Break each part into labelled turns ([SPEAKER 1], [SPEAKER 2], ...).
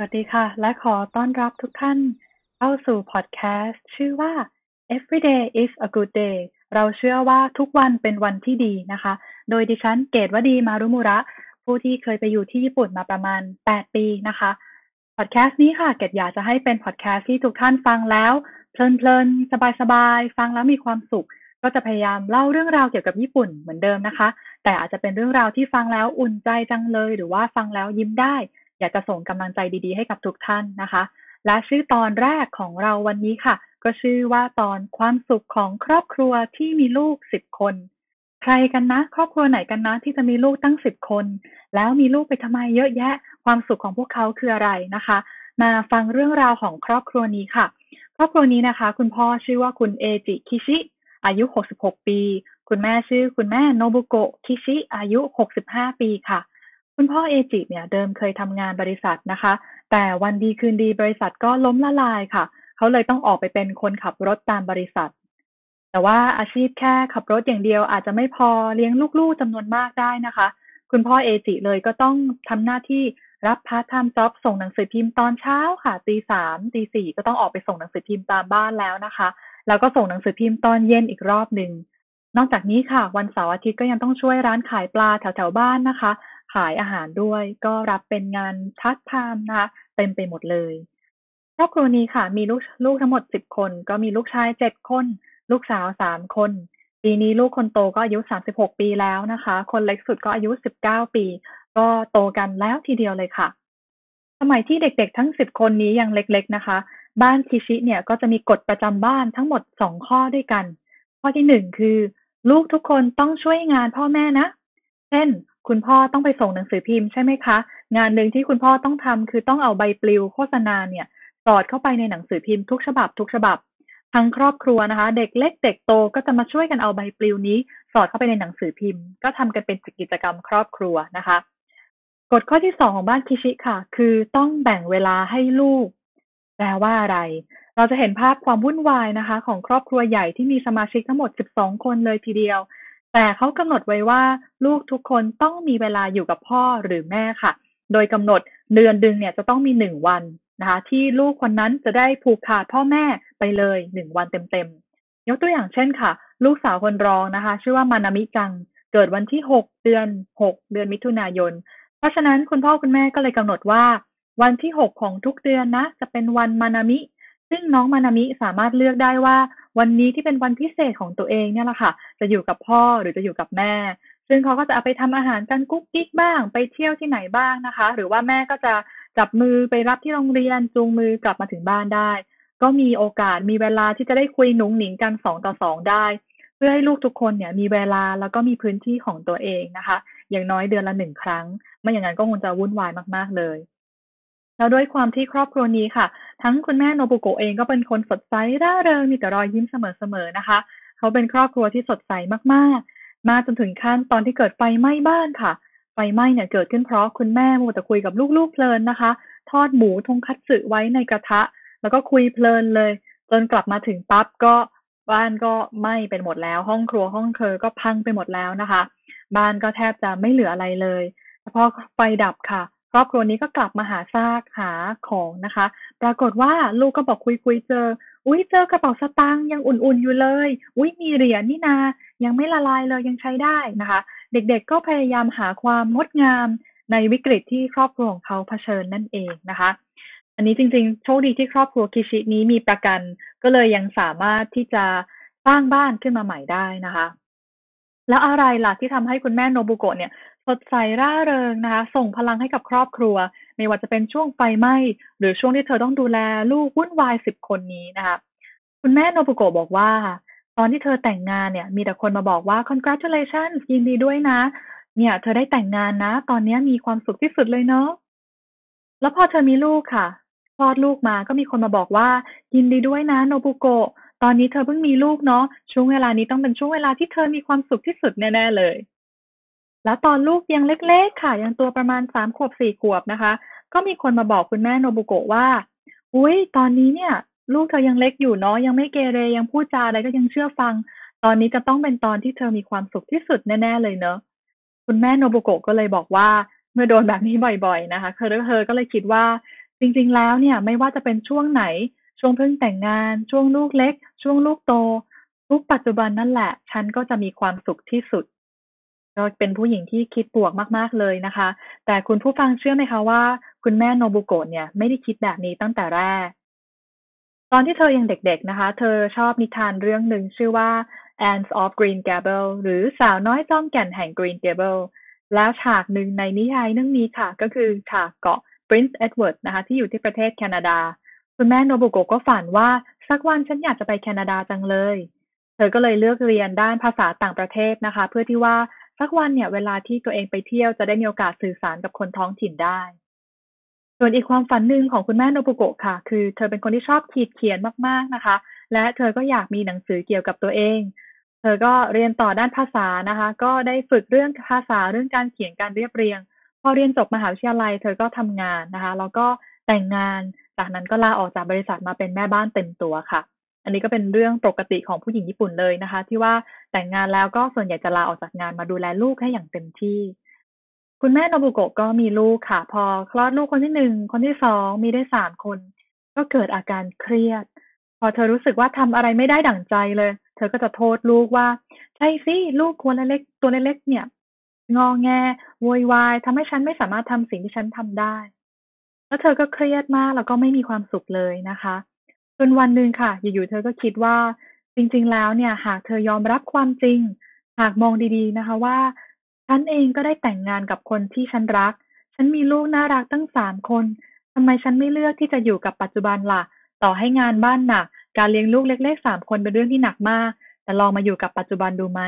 [SPEAKER 1] สวัสดีค่ะ และขอต้อนรับทุกท่านเข้าสู่พอดแคสต์ชื่อว่า Every day is a good day เราเชื่อว่าทุกวันเป็นวันที่ดีนะคะ โดยดิฉันเกตวดีมารุมุระ ผู้ที่เคยไปอยู่ที่ญี่ปุ่นมาประมาณ 8 ปีนะคะพอดแคสต์นี้ค่ะเกตอยากจะให้เป็นพอดแคสต์ที่ทุกท่านฟังแล้ว เพลินๆ สบายๆ ฟังแล้วมีความสุข ก็จะพยายามเล่าเรื่องราวเกี่ยวกับญี่ปุ่นเหมือนเดิมนะคะ แต่อาจจะเป็นเรื่องราวที่ฟังแล้วอุ่นใจจังเลย หรือว่าฟังแล้วยิ้มได้ อยากจะส่งกำลังใจดีๆ ให้กับทุกท่านนะคะ และชื่อตอนแรกของเราวันนี้ค่ะ ก็ชื่อว่าตอนความสุขของครอบครัวที่มีลูกสิบคน ใครกันนะ ครอบครัวไหนกันนะ ที่จะมีลูกตั้งสิบคน แล้วมีลูกไปทำไมเยอะแยะ ความสุขของพวกเขาคืออะไรนะคะ มาฟังเรื่องราวของครอบครัวนี้ค่ะ ครอบครัวนี้นะคะ คุณพ่อชื่อว่าคุณเอจิคิชิ อายุ 66 ปี คุณแม่ชื่อคุณแม่โนบุโกะคิชิอายุ 65 ปีค่ะ คุณพ่อเอจิเนี่ยเดิมเคยทำงานบริษัทนะคะ แต่วันดีคืนดีบริษัทก็ล้มละลายค่ะ เขาเลยต้องออกไปเป็นคนขับรถตามบริษัท แต่ว่าอาชีพแค่ขับรถอย่างเดียวอาจจะไม่พอเลี้ยงลูกๆจำนวนมากได้นะคะ คุณพ่อเอจิเลยก็ต้องทำหน้าที่รับ part-time job ส่งหนังสือพิมพ์ตอนเช้าค่ะตีสามตีสี่ก็ต้องออกไปส่งหนังสือพิมพ์ตามบ้านแล้วนะคะ แล้วก็ส่งหนังสือพิมพ์ตอนเย็นอีกรอบหนึ่งนอกจากนี้ค่ะ วันเสาร์อาทิตย์ก็ยังต้องช่วยร้านขายปลาแถวๆบ้านนะคะ ขายอาหารด้วย ก็รับเป็นงานทัดทามนะคะเต็มไปหมดเลยครอบครัวนี้ค่ะ มีลูกลูกทั้งหมดสิบคน ก็มีลูกชายเจ็ดคน ลูกสาวสามคน ปีนี้ลูกคนโตก็อายุสามสิบหกปีแล้วนะคะ คนเล็กสุดก็อายุสิบเก้าปี ก็โตกันแล้วทีเดียวเลยค่ะ สมัยที่เด็กๆทั้งสิบคนนี้ยังเล็ก ๆนะคะ บ้านคิชิเนี่ยก็จะมีกฎประจำบ้านทั้งหมดสองข้อด้วยกัน ข้อที่หนึ่งคือ ลูกทุกคนต้องช่วยงานพ่อแม่นะ เช่น คุณพ่อต้องไปส่งหนังสือพิมพ์ใช่ไหมคะ งานหนึ่งที่คุณพ่อต้องทำคือต้องเอาใบปลิวโฆษณาเนี่ยสอดเข้าไปในหนังสือพิมพ์ทุกฉบับ ทุกฉบับ ทั้งครอบครัวนะคะ เด็กเล็กเด็กโตก็จะมาช่วยกันเอาใบปลิวนี้ สอดเข้าไปในหนังสือพิมพ์ ก็ทำกันเป็นกิจกรรมครอบครัวนะคะ กฎข้อที่สองของบ้านคิชิค่ะ คือต้องแบ่งเวลาให้ลูกแปลว่าอะไร เราจะเห็นภาพความวุ่นวายนะคะ ของครอบครัวใหญ่ที่มีสมาชิกทั้งหมด 12 คนเลยทีเดียว แต่เขากำหนดไว้ว่า ลูกทุกคนต้องมีเวลาอยู่กับพ่อหรือแม่ค่ะ โดยกำหนดเดือนดึงเนี่ยจะต้องมีหนึ่งวันนะคะที่ลูกคนนั้นจะได้ผูกขาดพ่อแม่ไปเลยหนึ่งวันเต็มๆยกตัวอย่างเช่นค่ะ ลูกสาวคนรองนะคะ ชื่อว่ามานามิกัง เกิดวันที่หกเดือนหกเดือนมิถุนายน เพราะฉะนั้นคุณพ่อคุณแม่ก็เลยกำหนดว่า วันที่หกของทุกเดือนนะ จะเป็นวันมานามิ ซึ่งน้องมานามิสามารถเลือกได้ว่า วันนี้ที่เป็นวันพิเศษของตัวเองเนี่ยแหละค่ะ จะอยู่กับพ่อหรือจะอยู่กับแม่ ซึ่งเขาก็จะเอาไปทำอาหารกันกุ๊กกิ๊กบ้าง ไปเที่ยวที่ไหนบ้างนะคะ หรือว่าแม่ก็จะจับมือไปรับที่โรงเรียนจูงมือกลับมาถึงบ้านได้ ก็มีโอกาสมีเวลาที่จะได้คุยหนุ่งหนิงกันสองต่อสองได้ เพื่อให้ลูกทุกคนเนี่ยมีเวลาแล้วก็มีพื้นที่ของตัวเองนะคะ อย่างน้อยเดือนละหนึ่งครั้ง ไม่อย่างนั้นก็คงจะวุ่นวายมาก ๆเลยแล้วด้วยความที่ครอบครัวนี้ค่ะ ทั้งคุณแม่โนบุโกะเองก็เป็นคนสดใสร่าเริงมีแต่รอยยิ้มเสมอๆนะคะ เขาเป็นครอบครัวที่สดใสมากๆ มาจนถึงขั้นตอนที่เกิดไฟไหม้บ้านค่ะ ไฟไหม้เนี่ยเกิดขึ้นเพราะคุณแม่มัวแต่คุยกับลูกๆเพลินนะคะ ทอดหมูทงคัตสึไว้ในกระทะ แล้วก็คุยเพลินเลย จนกลับมาถึงปั๊บก็บ้านก็ไหม้เป็นหมดแล้ว ห้องครัวห้องเคอก็พังไปหมดแล้วนะคะ บ้านก็แทบจะไม่เหลืออะไรเลยพอไฟดับค่ะ ครอบครัวนี้ก็กลับมาหาซากหาของนะคะ ปรากฏว่าลูกก็บอกคุยคุยเจอ อุ้ยเจอกระเป๋าสตางค์ยังอุ่นๆอยู่เลย อุ้ยมีเหรียญนี่นา ยังไม่ละลายเลยยังใช้ได้นะคะ เด็กๆก็พยายามหาความงดงามในวิกฤตที่ครอบครัวของเขาเผชิญนั่นเองนะคะ อันนี้จริงๆ โชคดีที่ครอบครัวคิชินี้มีประกัน ก็เลยยังสามารถที่จะสร้างบ้านขึ้นมาใหม่ได้นะคะ แล้วอะไรล่ะที่ทำให้คุณแม่โนบุโกะเนี่ย สดใสร่าเริงนะคะ ส่งพลังให้กับครอบครัว ไม่ว่าจะเป็นช่วงไฟไหม้หรือช่วงที่เธอต้องดูแลลูกวุ่นวายสิบคนนี้นะคะ คุณแม่โนบุโกะบอกว่า ตอนที่เธอแต่งงานเนี่ย มีแต่คนมาบอกว่า congratulations ยินดีด้วยนะ เนี่ย เธอได้แต่งงานนะ ตอนนี้มีความสุขที่สุดเลยเนาะแล้วพอเธอมีลูกค่ะคลอดลูกมาก็มีคนมาบอกว่า ยินดีด้วยนะโนบุโกะตอนนี้เธอเพิ่งมีลูกเนาะช่วงเวลานี้ต้องเป็นช่วงเวลาที่เธอมีความสุขที่สุดแน่ๆเลย แล้วตอนลูกยังเล็ก ๆ ค่ะ ยังตัวประมาณสามขวบสี่ขวบนะคะ ก็มีคนมาบอกคุณแม่โนบุโกะว่า อุ้ยตอนนี้เนี่ย ลูกเธอยังเล็กอยู่เนาะยังไม่เกเรยังพูดจาอะไรก็ยังเชื่อฟัง ตอนนี้จะต้องเป็นตอนที่เธอมีความสุขที่สุดแน่ๆเลยเนาะคุณแม่โนบุโกะก็เลยบอกว่าเมื่อโดนแบบนี้บ่อยๆนะคะเธอเธอก็เลยคิดว่า จริง ๆ แล้วเนี่ยไม่ว่าจะเป็นช่วงไหน ช่วงเพิ่งแต่งงาน ช่วงลูกเล็ก ช่วงลูกโต ทุกปัจจุบันนั่นแหละ ฉันก็จะมีความสุขที่สุด ก็เป็นผู้หญิงที่คิดบวกมากๆเลยนะคะ แต่คุณผู้ฟังเชื่อไหมคะว่า คุณแม่โนบุโกะเนี่ยไม่ได้คิดแบบนี้ตั้งแต่แรก ตอนที่เธอยังเด็กๆนะคะ เธอชอบนิทานเรื่องหนึ่งชื่อว่า Anne of Green Gables หรือสาวน้อยจอมแก่นแห่ง Green Gable แล้วฉากหนึ่งในนิยายเรื่องนี้ค่ะ ก็คือฉากเกาะ Prince Edward นะคะ ที่อยู่ที่ประเทศแคนาดา คุณแม่โนบุโกะก็ฝันว่าสักวันฉันอยากจะไปแคนาดาจังเลย เธอก็เลยเลือกเรียนด้านภาษาต่างประเทศนะคะ เพื่อที่ว่า สักวันเนี่ยเวลาที่ตัวเองไปเที่ยวจะได้มีโอกาสสื่อสารกับคนท้องถิ่นได้ ส่วนอีกความฝันหนึ่งของคุณแม่โนบุโกะค่ะ คือเธอเป็นคนที่ชอบขีดเขียนมากๆนะคะ และเธอก็อยากมีหนังสือเกี่ยวกับตัวเอง เธอก็เรียนต่อด้านภาษานะคะ ก็ได้ฝึกเรื่องภาษาเรื่องการเขียนการเรียบเรียง พอเรียนจบมหาวิทยาลัย เธอก็ทำงานนะคะ แล้วก็แต่งงาน จากนั้นก็ลาออกจากบริษัทมาเป็นแม่บ้านเต็มตัวค่ะ อันนี้ก็เป็นเรื่องปกติของผู้หญิงญี่ปุ่นเลยนะคะ ที่ว่าแต่งงานแล้วก็ส่วนใหญ่จะลาออกจากงานมาดูแลลูกให้อย่างเต็มที่คุณแม่โนบุโกะก็มีลูกค่ะ พอคลอดลูกคนที่หนึ่งคนที่สองมีได้สามคน ก็เกิดอาการเครียด พอเธอรู้สึกว่าทำอะไรไม่ได้ดั่งใจเลย เธอก็จะโทษลูกว่า ใช่สิลูกคนเล็กตัวเล็กเนี่ย งอแงโวยวายทำให้ฉันไม่สามารถทำสิ่งที่ฉันทำได้ แล้วเธอก็เครียดมากแล้วก็ไม่มีความสุขเลยนะคะ จนวันหนึ่งค่ะ อยู่ๆเธอก็คิดว่า จริงๆ แล้วเนี่ย หากเธอยอมรับความจริง หากมองดีๆนะคะว่า ฉันเองก็ได้แต่งงานกับคนที่ฉันรัก ฉันมีลูกน่ารักตั้งสามคนทำไมฉันไม่เลือกที่จะอยู่กับปัจจุบันล่ะ ต่อให้งานบ้านหนัก การเลี้ยงลูกเล็กๆสามคนเป็นเรื่องที่หนักมาก แต่ลองมาอยู่กับปัจจุบันดูไหม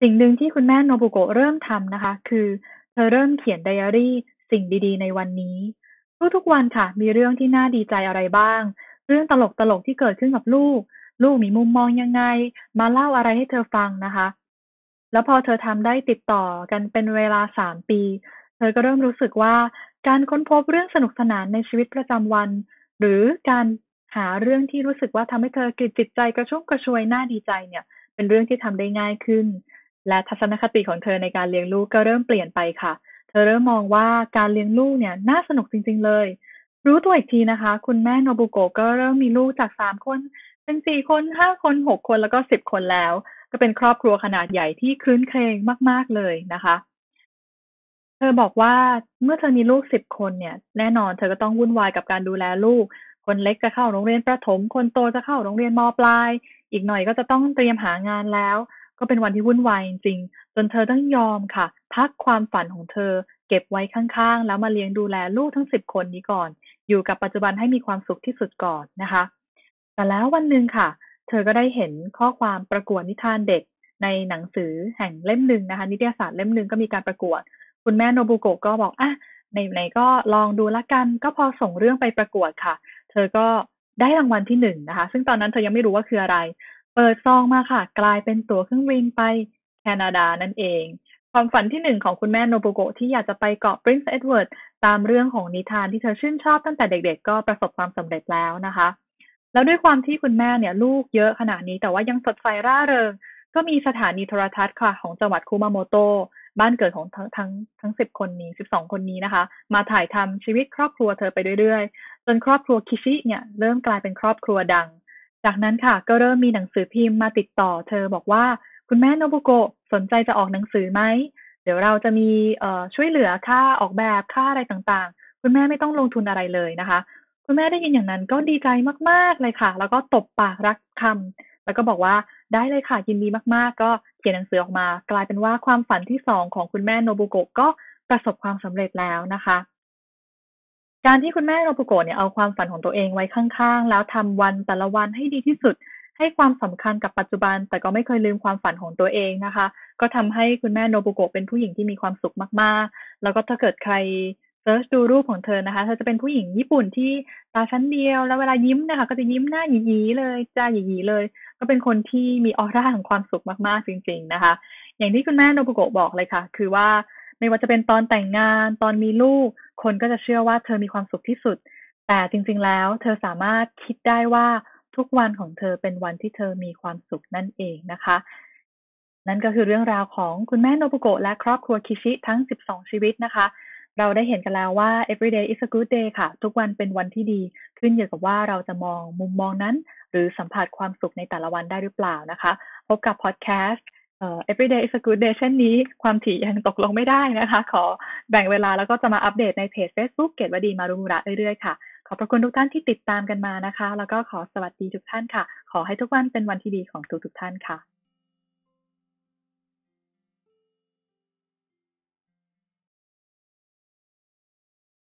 [SPEAKER 1] สิ่งหนึ่งที่คุณแม่โนบุโกะเริ่มทำนะคะ คือเธอเริ่มเขียนไดอารี่สิ่งดีๆ ในวันนี้ ทุกๆวันค่ะ มีเรื่องที่น่าดีใจอะไรบ้าง เรื่องตลกตลกที่เกิดขึ้นกับลูก ลูกมีมุมมองยังไง มาเล่าอะไรให้เธอฟังนะคะ แล้วพอเธอทำได้ติดต่อกันเป็นเวลาสามปี เธอก็เริ่มรู้สึกว่าการค้นพบเรื่องสนุกสนานในชีวิตประจำวัน หรือการหาเรื่องที่รู้สึกว่าทำให้เธอกิจิตใจกระชุ่มกระชวยน่าดีใจเนี่ย เป็นเรื่องที่ทำได้ง่ายขึ้น และทัศนคติของเธอในการเลี้ยงลูกก็เริ่มเปลี่ยนไปค่ะ เธอเริ่มมองว่าการเลี้ยงลูกเนี่ยน่าสนุกจริง ๆ เลย รู้ตัวอีกทีนะคะ คุณแม่โนบุโกะก็เริ่มมีลูกจากสามคน เป็นสี่คนห้าคนหกคนแล้วก็สิบคนแล้ว ก็เป็นครอบครัวขนาดใหญ่ที่คลื้นเครงมาก ๆเลยนะคะ เธอบอกว่าเมื่อเธอมีลูกสิบคนเนี่ย แน่นอนเธอก็ต้องวุ่นวายกับการดูแลลูก คนเล็กจะเข้าโรงเรียนประถม คนโตจะเข้าโรงเรียนมปลาย อีกหน่อยก็จะต้องเตรียมหางานแล้ว ก็เป็นวันที่วุ่นวายจริงจนเธอต้องยอมค่ะ พักความฝันของเธอ เก็บไว้ข้างๆ แล้วมาเลี้ยงดูแลลูกทั้งสิบคนนี้ก่อน อยู่กับปัจจุบันให้มีความสุขที่สุดก่อนนะคะ แต่แล้ววันหนึ่งค่ะ เธอก็ได้เห็นข้อความประกวดนิทานเด็กในหนังสือแห่งเล่มหนึ่งนะคะ นิตยสารเล่มหนึ่งก็มีการประกวด คุณแม่โนบุโกะก็บอกอะในไหนก็ลองดูละกัน ก็พอส่งเรื่องไปประกวดค่ะ เธอก็ได้รางวัลที่หนึ่งนะคะ ซึ่งตอนนั้นเธอยังไม่รู้ว่าคืออะไร เปิดซองมาค่ะ กลายเป็นตั๋วเครื่องบินไปแคนาดานั่นเอง ความฝันที่หนึ่งของคุณแม่โนบุโกะที่อยากจะไปเกาะ Prince Edward ตามเรื่องของนิทานที่เธอชื่นชอบตั้งแต่เด็กๆ ก็ประสบความสำเร็จแล้วนะคะ แล้วด้วยความที่คุณแม่เนี่ยลูกเยอะขนาดนี้แต่ว่ายังสดใสร่าเริง ก็มีสถานีโทรทัศน์ค่ะของจังหวัดคุมาโมโตบ้านเกิดของทั้งทั้งทั้งสิบคนนี้สิบสองคนนี้นะคะ มาถ่ายทำชีวิตครอบครัวเธอไปเรื่อยๆ จนครอบครัวคิชิเนี่ยเริ่มกลายเป็นครอบครัวดัง จากนั้นค่ะก็เริ่มมีหนังสือพิมพ์มาติดต่อ เธอบอกว่า คุณแม่โนบุโกะสนใจจะออกหนังสือไหม เดี๋ยวเราจะมีช่วยเหลือค่าออกแบบค่าอะไรต่างๆ คุณแม่ไม่ต้องลงทุนอะไรเลยนะคะ คุณแม่ได้ยินอย่างนั้นก็ดีใจมากๆเลยค่ะ แล้วก็ตบปากรักคำแล้วก็บอกว่าได้เลยค่ะยินดีมากๆ ก็เขียนหนังสือออกมา กลายเป็นว่าความฝันที่สองของคุณแม่โนบุโกะก็ประสบความสำเร็จแล้วนะคะ การที่คุณแม่โนบุโกะเนี่ยเอาความฝันของตัวเองไว้ข้างๆ แล้วทำวันแต่ละวันให้ดีที่สุด ให้ความสำคัญกับปัจจุบัน แต่ก็ไม่เคยลืมความฝันของตัวเองนะคะ ก็ทำให้คุณแม่โนบุโกะเป็นผู้หญิงที่มีความสุขมากๆ แล้วก็ถ้าเกิดใครเซิร์ชดูรูปของเธอนะคะ เธอจะเป็นผู้หญิงญี่ปุ่นที่ตาชั้นเดียว แล้วเวลายิ้มนะคะ ก็จะยิ้มหน้าหยีๆเลยจ้าหยีๆเลย ก็เป็นคนที่มีออร่าของความสุขมากๆจริง ๆนะคะ อย่างที่คุณแม่โนบุโกะบอกเลยค่ะ คือว่าไม่ว่าจะเป็นตอนแต่งงาน ตอนมีลูก คนก็จะเชื่อว่าเธอมีความสุขที่สุด แต่จริง ๆ แล้ว เธอสามารถคิดได้ว่า ทุกวันของเธอเป็นวันที่เธอมีความสุขนั่นเองนะคะ นั่นก็คือเรื่องราวของคุณแม่โนบุโกะและครอบครัวคิชิทั้ง 12 ชีวิตนะคะ เราได้เห็นกันแล้วว่า every day is a good day ค่ะ ทุกวันเป็นวันที่ดี ขึ้นอยู่กับว่าเราจะมองมุมมองนั้น หรือสัมผัสความสุขในแต่ละวันได้หรือเปล่านะคะ พบกับพอดแคสต์ every day is a good day เช่นนี้ความถี่ยังตกลงไม่ได้นะคะ ขอแบ่งเวลาแล้วก็จะมาอัปเดตในเพจ Facebook เกตวดีมารุมุระเรื่อยๆค่ะ ขอบพระคุณทุกท่านที่ติดตามกันมานะคะ แล้วก็ขอสวัสดีทุกท่านค่ะ ขอให้ทุกวันเป็นวันที่ดีของทุกๆท่านค่ะ